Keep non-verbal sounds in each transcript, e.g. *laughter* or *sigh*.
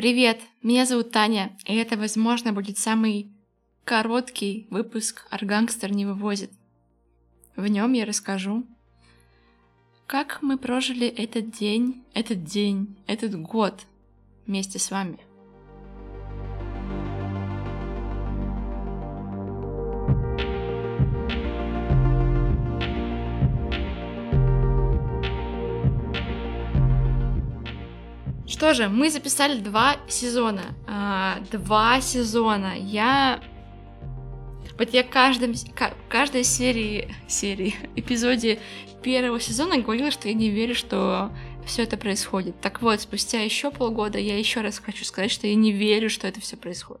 Привет, меня зовут Таня, и это, возможно, будет самый короткий выпуск «Аргангстер не вывозит». В нем я расскажу, как мы прожили этот день, этот день, этот год вместе с вами – Что же, мы записали два сезона. А, два сезона. Я... Вот я каждом, каждой серии, серии, *laughs* эпизоде первого сезона говорила, что я не верю, что все это происходит. Так вот, спустя еще полгода я еще раз хочу сказать, что я не верю, что это все происходит.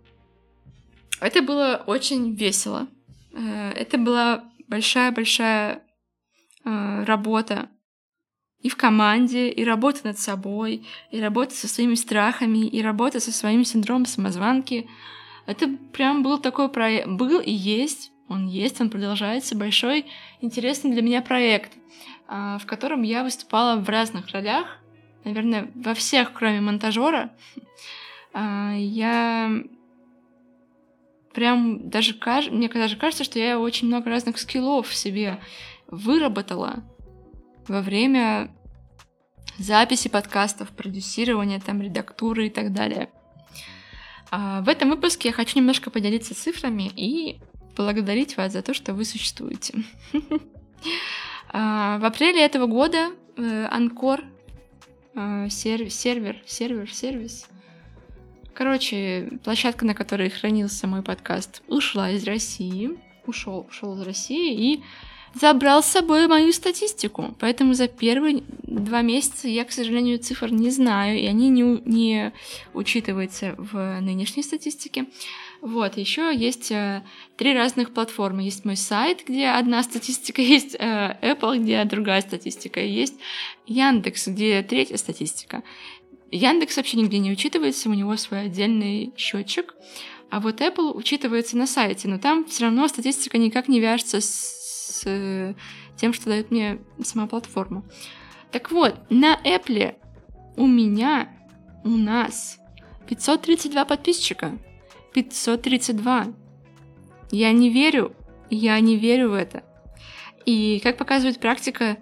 Это было очень весело. Э, это была большая-большая э, работа и в команде, и работа над собой, и работа со своими страхами, и работа со своим синдромом самозванки. Это прям был такой проект, был и есть, он есть, он продолжается, большой интересный для меня проект, а, в котором я выступала в разных ролях, наверное, во всех, кроме монтажера. *laughs* А, я прям даже кажется, мне даже кажется, что я очень много разных скиллов в себе выработала во время записи подкастов, продюсирования, там, редактуры и так далее. А в этом выпуске я хочу немножко поделиться цифрами и благодарить вас за то, что вы существуете. *laughs* А, в апреле этого года Анкор, э, сервер, сервер, сервис, короче, площадка, на которой хранился мой подкаст, ушла из России, ушел, ушел из России и забрал с собой мою статистику. Поэтому за первые два месяца я, к сожалению, цифр не знаю, и они не, не учитываются в нынешней статистике. Вот, еще есть э, три разных платформы. Есть мой сайт, где одна статистика, *laughs* есть э, Apple, где другая статистика, есть Яндекс, где третья статистика. Яндекс вообще нигде не учитывается, у него свой отдельный счетчик. А вот Apple учитывается на сайте, но там все равно статистика никак не вяжется с с э, тем, что дает мне сама платформа. Так вот, на Apple у меня, у нас 532 подписчика. 532. Я не верю, я не верю в это. И как показывает практика,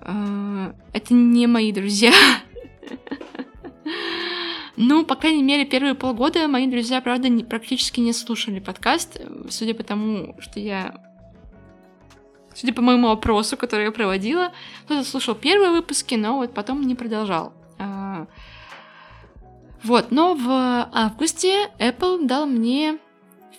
э, это не мои друзья. *laughs* Ну, по крайней мере, первые полгода мои друзья, правда, практически не слушали подкаст, судя по тому, что я Судя по моему опросу, который я проводила, кто-то слушал первые выпуски, но вот потом не продолжал. А, вот, но в августе Apple дал мне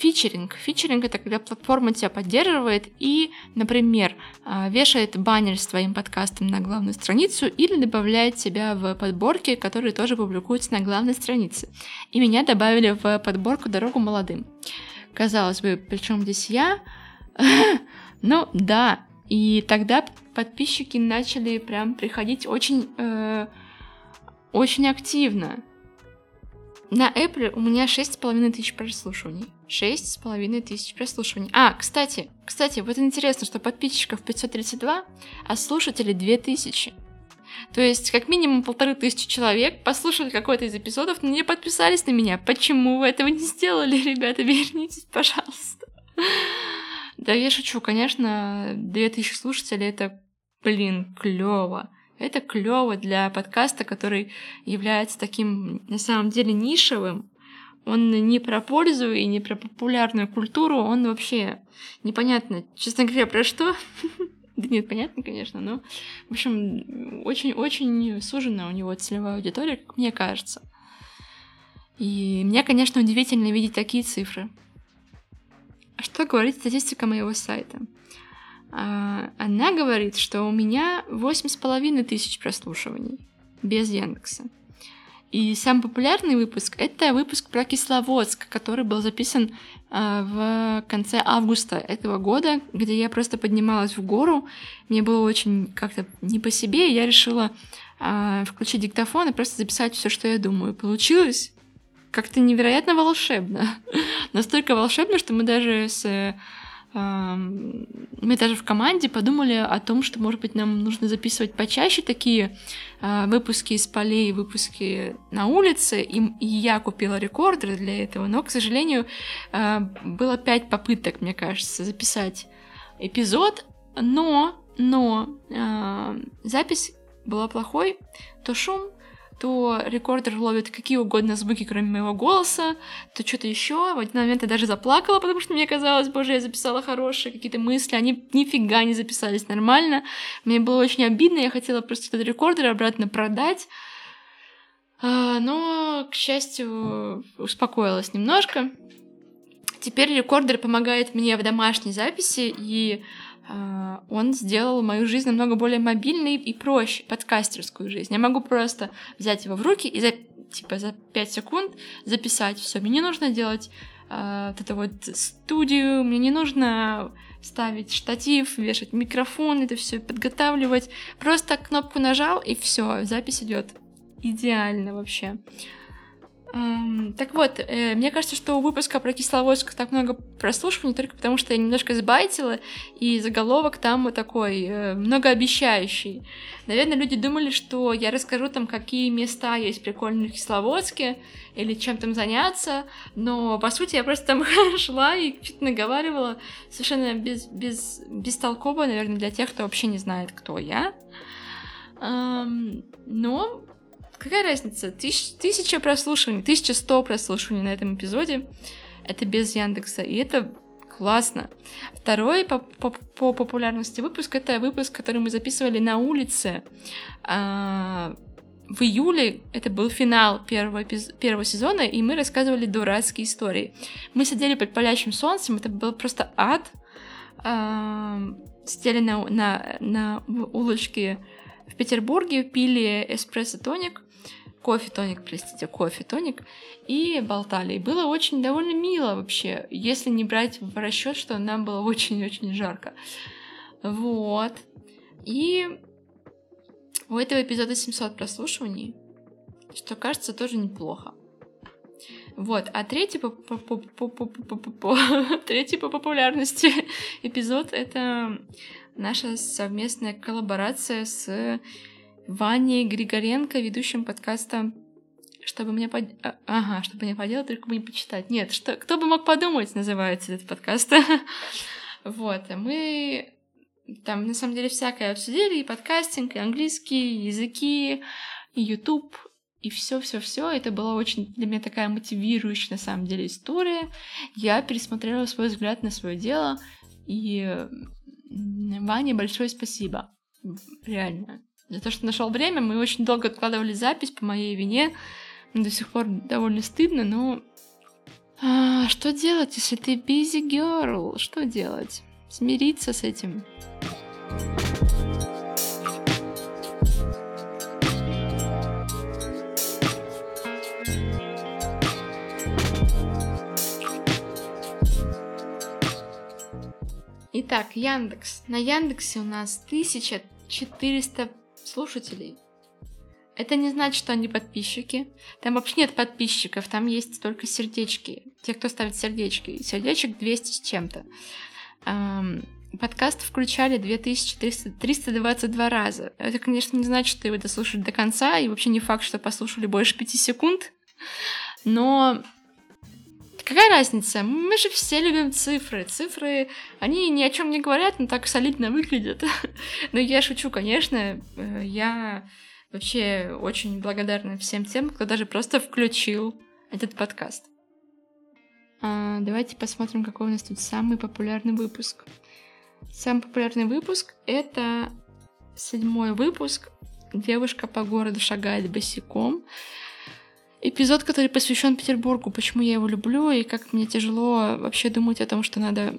фичеринг. Фичеринг — это когда платформа тебя поддерживает и, например, а, вешает баннер с твоим подкастом на главную страницу или добавляет тебя в подборки, которые тоже публикуются на главной странице. И меня добавили в подборку «Дорогу молодым». Казалось бы, причем здесь я? *laughs* Ну да, и тогда подписчики начали прям приходить очень, э, очень активно. На Apple у меня шесть с половиной тысяч прослушиваний. Шесть с половиной тысяч прослушиваний. А, кстати, кстати, вот интересно, что подписчиков 532, а слушателей 2000. То есть, как минимум полторы тысячи человек послушали какой-то из эпизодов, но не подписались на меня. Почему вы этого не сделали, *laughs* ребята? Вернитесь, пожалуйста. Да я шучу, конечно, 2000 слушателей это, блин, клево. Это клево для подкаста, который является таким, на самом деле, нишевым. Он не про пользу и не про популярную культуру, он вообще непонятно, честно говоря, про что. *laughs* Да нет, понятно, конечно, но, в общем, очень-очень сужена у него целевая аудитория, как мне кажется. И мне, конечно, удивительно видеть такие цифры. Что говорит статистика моего сайта? А, она говорит, что у меня восемь с половиной тысяч прослушиваний без Яндекса. И самый популярный выпуск — это выпуск про Кисловодск, который был записан э, в конце августа этого года, где я просто поднималась в гору. Мне было очень как-то не по себе, и я решила э, включить диктофон и просто записать все, что я думаю. Получилось как-то невероятно волшебно. *laughs* Настолько волшебно, что мы даже с мы даже в команде подумали о том, что, может быть, нам нужно записывать почаще такие а, выпуски из полей, выпуски на улице, и, я купила рекордер для этого, но, к сожалению, а, было пять попыток, мне кажется, записать эпизод, но, но а, запись была плохой, то шум, то рекордер ловит какие угодно звуки, кроме моего голоса, то что-то еще. В один момент я даже заплакала, потому что мне казалось, боже, я записала хорошие какие-то мысли, они нифига не записались нормально. Мне было очень обидно, я хотела просто этот рекордер обратно продать. А, но, к счастью, успокоилась немножко. Теперь рекордер помогает мне в домашней записи, и он сделал мою жизнь намного более мобильной и проще, подкастерскую жизнь. Я могу просто взять его в руки и за, типа, за 5 секунд записать все. Мне не нужно делать э, вот эту вот студию, мне не нужно ставить штатив, вешать микрофон, это все подготавливать. Просто кнопку нажал, и все, запись идет идеально вообще. Так вот, э, мне кажется, что у выпуска про Кисловодск так много прослушиваний только потому, что я немножко сбайтила, и заголовок там такой э, многообещающий. Наверное, люди думали, что я расскажу там, какие места есть прикольные в Кисловодске, или чем там заняться, но, по сути, я просто там *laughs* шла и что-то наговаривала совершенно без, без, бестолково, наверное, для тех, кто вообще не знает, кто я. Но Какая разница? Тысяч, тысяча прослушиваний, тысяча сто прослушиваний на этом эпизоде. Это без Яндекса, и это классно. Второй по, по, по популярности выпуск это выпуск, который мы записывали на улице. А, в июле это был финал первого, первого сезона, и мы рассказывали дурацкие истории. Мы сидели под палящим солнцем, это был просто ад. А, сидели на, на, на улочке в Петербурге, пили эспрессо-тоник, кофе-тоник, простите, кофе-тоник, и болтали. И было очень довольно мило вообще, если не брать в расчет, что нам было *laughs* очень-очень жарко. Вот. И у этого эпизода 700 прослушиваний, что кажется тоже неплохо. Вот, а третий по, по, по, по, по, по, по, по, по *laughs* популярности *laughs* эпизод — это наша совместная коллаборация с Ваней Григоренко, ведущим подкаста чтобы мне под... А, ага, чтобы мне поделать, только бы не почитать. Нет, что... кто бы мог подумать, называется этот подкаст. *laughs* вот, мы там на самом деле всякое обсудили, и подкастинг, и английский, и языки, и YouTube, и все, все, все. Это была очень для меня такая мотивирующая на самом деле история. Я пересмотрела свой взгляд на свое дело, и Ване большое спасибо. Реально за то, что нашел время. Мы очень долго откладывали запись по моей вине. Мне до сих пор довольно стыдно, но... А, что делать, если ты busy girl? Что делать? Смириться с этим? Итак, Яндекс. На Яндексе у нас 1400 слушателей. Это не значит, что они подписчики. Там вообще нет подписчиков, там есть только сердечки. Те, кто ставит сердечки. Сердечек 200 с чем-то. Подкаст включали 2322 раза. Это, конечно, не значит, что его дослушали до конца, и вообще не факт, что послушали больше 5 секунд. Но Какая разница? Мы же все любим цифры. Цифры, они ни о чем не говорят, но так солидно выглядят. *laughs* но я шучу, конечно. Э, я вообще очень благодарна всем тем, кто даже просто включил этот подкаст. А, давайте посмотрим, какой у нас тут самый популярный выпуск. Самый популярный выпуск — это седьмой выпуск. Девушка по городу шагает босиком эпизод, который посвящен Петербургу, почему я его люблю и как мне тяжело вообще думать о том, что надо...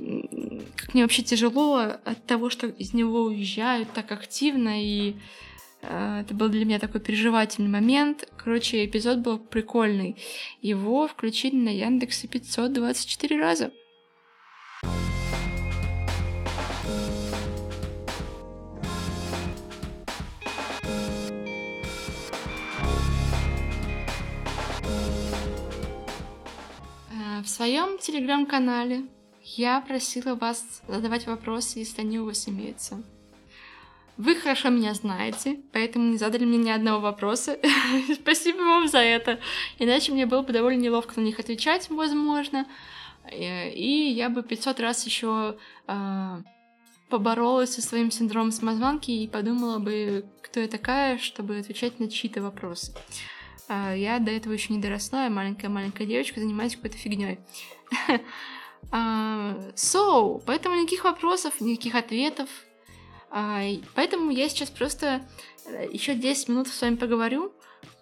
Как мне вообще тяжело от того, что из него уезжают так активно, и э, это был для меня такой переживательный момент. Короче, эпизод был прикольный. Его включили на Яндексе 524 раза. Своем телеграм-канале Я просила вас задавать вопросы, если они у вас имеются. Вы хорошо меня знаете, поэтому не задали мне ни одного вопроса. *laughs* Спасибо вам за это. Иначе мне было бы довольно неловко на них отвечать, возможно. Э, и я бы 500 раз еще э, поборолась со своим синдромом самозванки и подумала бы, кто я такая, чтобы отвечать на чьи-то вопросы. Я до этого еще не доросла, я маленькая-маленькая девочка, занимаюсь какой-то фигней. *laughs* So, поэтому никаких вопросов, никаких ответов. Поэтому я сейчас просто еще 10 минут с вами поговорю,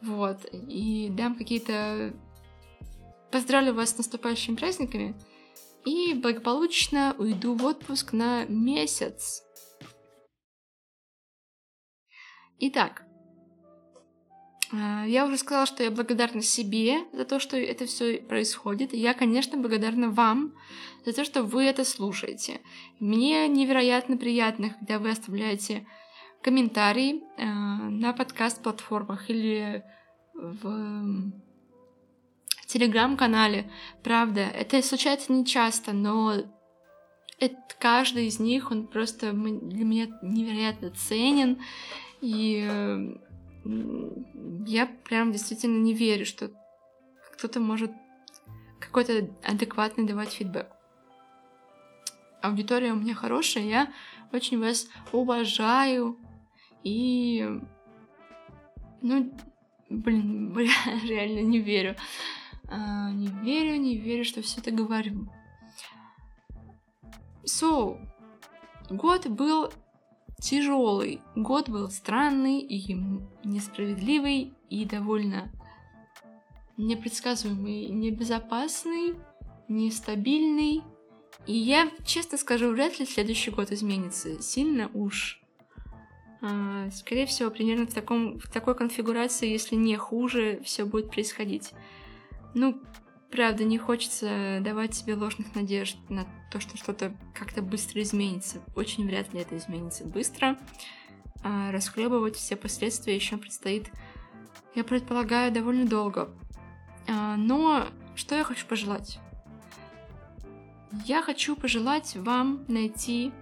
вот, и дам какие-то Поздравляю вас с наступающими праздниками и благополучно уйду в отпуск на месяц. Итак, а, я уже сказала, что я благодарна себе за то, что это все происходит. И я, конечно, благодарна вам за то, что вы это слушаете. Мне невероятно приятно, когда вы оставляете комментарии э, на подкаст-платформах или в телеграм-канале. Правда, это случается не часто, но это, каждый из них, он просто для меня невероятно ценен. И э, я прям действительно не верю, что кто-то может какой-то адекватный давать фидбэк. Аудитория у меня хорошая, я очень вас уважаю. И, ну, блин, *laughs* реально не верю. А, не верю, не верю, что все это говорю. So, год был тяжелый, год был странный и несправедливый и довольно непредсказуемый, небезопасный, нестабильный. И я, честно скажу, вряд ли следующий год изменится сильно уж. А, скорее всего, примерно в, таком, в такой конфигурации, если не хуже, все будет происходить. Ну, правда, не хочется давать себе ложных надежд на то, что что-то как-то быстро изменится. Очень вряд ли это изменится быстро. А расхлебывать все последствия еще предстоит, я предполагаю, довольно долго. А, но что я хочу пожелать? Я хочу пожелать вам найти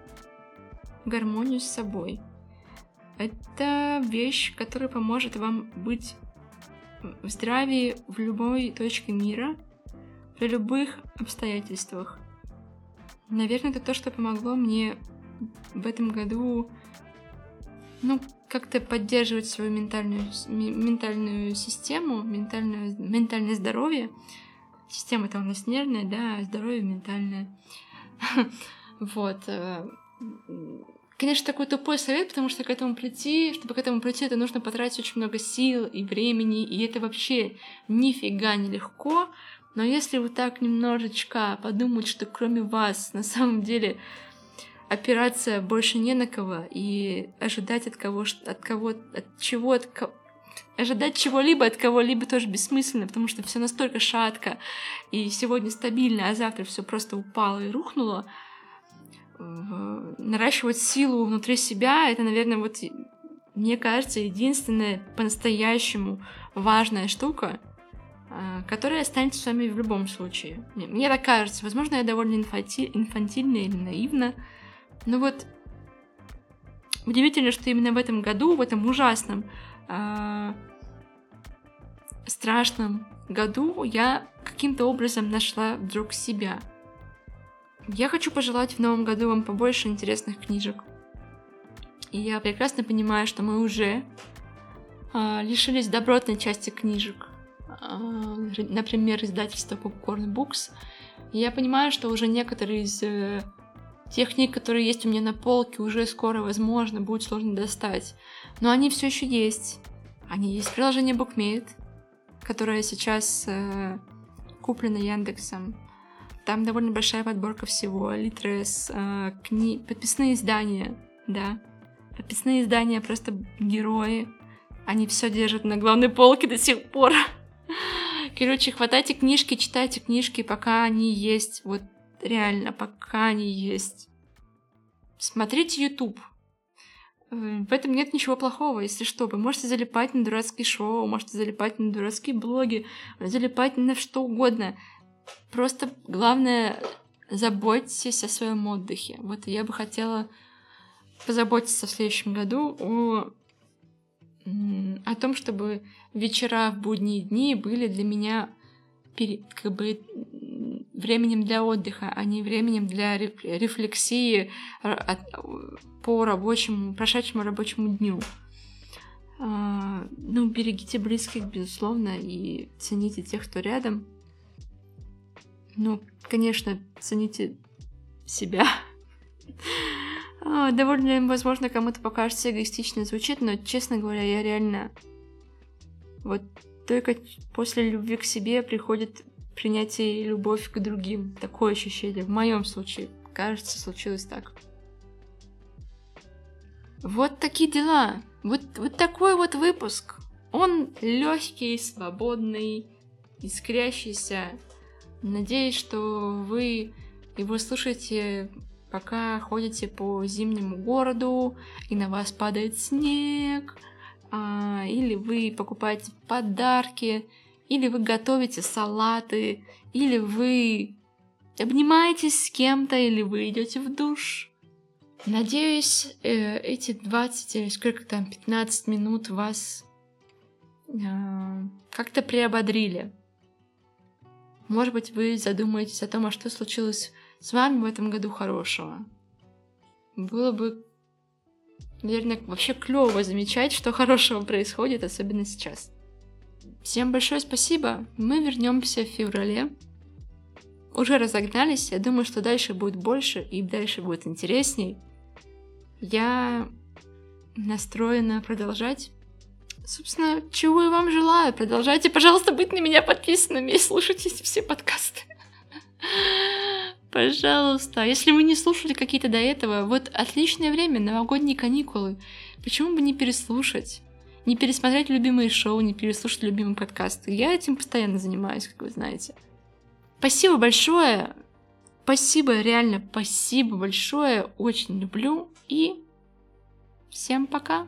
гармонию с собой. Это вещь, которая поможет вам быть в здравии в любой точке мира, при любых обстоятельствах. Наверное, это то, что помогло мне в этом году, ну, как-то поддерживать свою ментальную, ментальную систему, ментальное, ментальное здоровье. Система это у нас нервная, да, а здоровье ментальное. *laughs* Вот. Э, Конечно, такой тупой совет, потому что к этому прийти, чтобы к этому прийти, это нужно потратить очень много сил и времени, и это вообще нифига не легко. Но если вы так немножечко подумать, что кроме вас на самом деле опираться больше не на кого и ожидать от кого от кого от чего от кого ожидать чего-либо от кого-либо тоже бессмысленно, потому что все настолько шатко и сегодня стабильно, а завтра все просто упало и рухнуло. Наращивать силу внутри себя, это, наверное, вот, мне кажется, единственная по-настоящему важная штука, которая останется с вами в любом случае. Мне так кажется. Возможно, я довольно инфанти... инфантильна или наивна. Но вот удивительно, что именно в этом году, в этом ужасном, э, страшном году я каким-то образом нашла вдруг себя. Я хочу пожелать в новом году вам побольше интересных книжек. И я прекрасно понимаю, что мы уже э, лишились добротной части книжек. Например, издательства Popcorn Books. Я понимаю, что уже некоторые из э, тех книг, которые есть у меня на полке, уже скоро, возможно, будет сложно достать. Но они все еще есть. Они есть в приложении BookMate, которое сейчас э, куплено Яндексом. Там довольно большая подборка всего. Литрес, э, кни... подписные издания, да. Подписные издания просто герои. Они все держат на главной полке до сих пор. Короче, хватайте книжки, читайте книжки, пока они есть. Вот реально, пока они есть. Смотрите YouTube. Э, в этом нет ничего плохого, если что. Вы можете залипать на дурацкие шоу, можете залипать на дурацкие блоги, залипать на что угодно. Просто главное заботьтесь о своем отдыхе. Вот я бы хотела позаботиться в следующем году о, о том, чтобы вечера в будние дни были для меня как бы временем для отдыха, а не временем для рефлексии по рабочему, прошедшему рабочему дню. А, ну, берегите близких, безусловно, и цените тех, кто рядом. Ну, конечно, цените себя. *laughs* А, довольно, возможно, кому-то покажется эгоистично звучит, но, честно говоря, я реально... Вот только после любви к себе приходит принятие и любовь к другим. Такое ощущение. В моем случае, кажется, случилось так. Вот такие дела. Вот, вот такой вот выпуск. Он легкий, свободный, искрящийся. Надеюсь, что вы его слушаете, пока ходите по зимнему городу, и на вас падает снег, а, или вы покупаете подарки, или вы готовите салаты, или вы обнимаетесь с кем-то, или вы идете в душ. Надеюсь, э, эти 20 или сколько там, 15 минут вас э, как-то приободрили. Может быть, вы задумаетесь о том, а что случилось с вами в этом году хорошего. Было бы, наверное, вообще клево замечать, что хорошего происходит, особенно сейчас. Всем большое спасибо. Мы вернемся в феврале. Уже разогнались. Я думаю, что дальше будет больше и дальше будет интересней. Я настроена продолжать. Собственно, чего я вам желаю. Продолжайте, пожалуйста, быть на меня подписанными и слушайте все подкасты. Пожалуйста. Если вы не слушали какие-то до этого, вот отличное время, новогодние каникулы. Почему бы не переслушать? Не пересмотреть любимые шоу, не переслушать любимые подкасты. Я этим постоянно занимаюсь, как вы знаете. Спасибо большое. Спасибо, реально, спасибо большое. Очень люблю. И всем пока!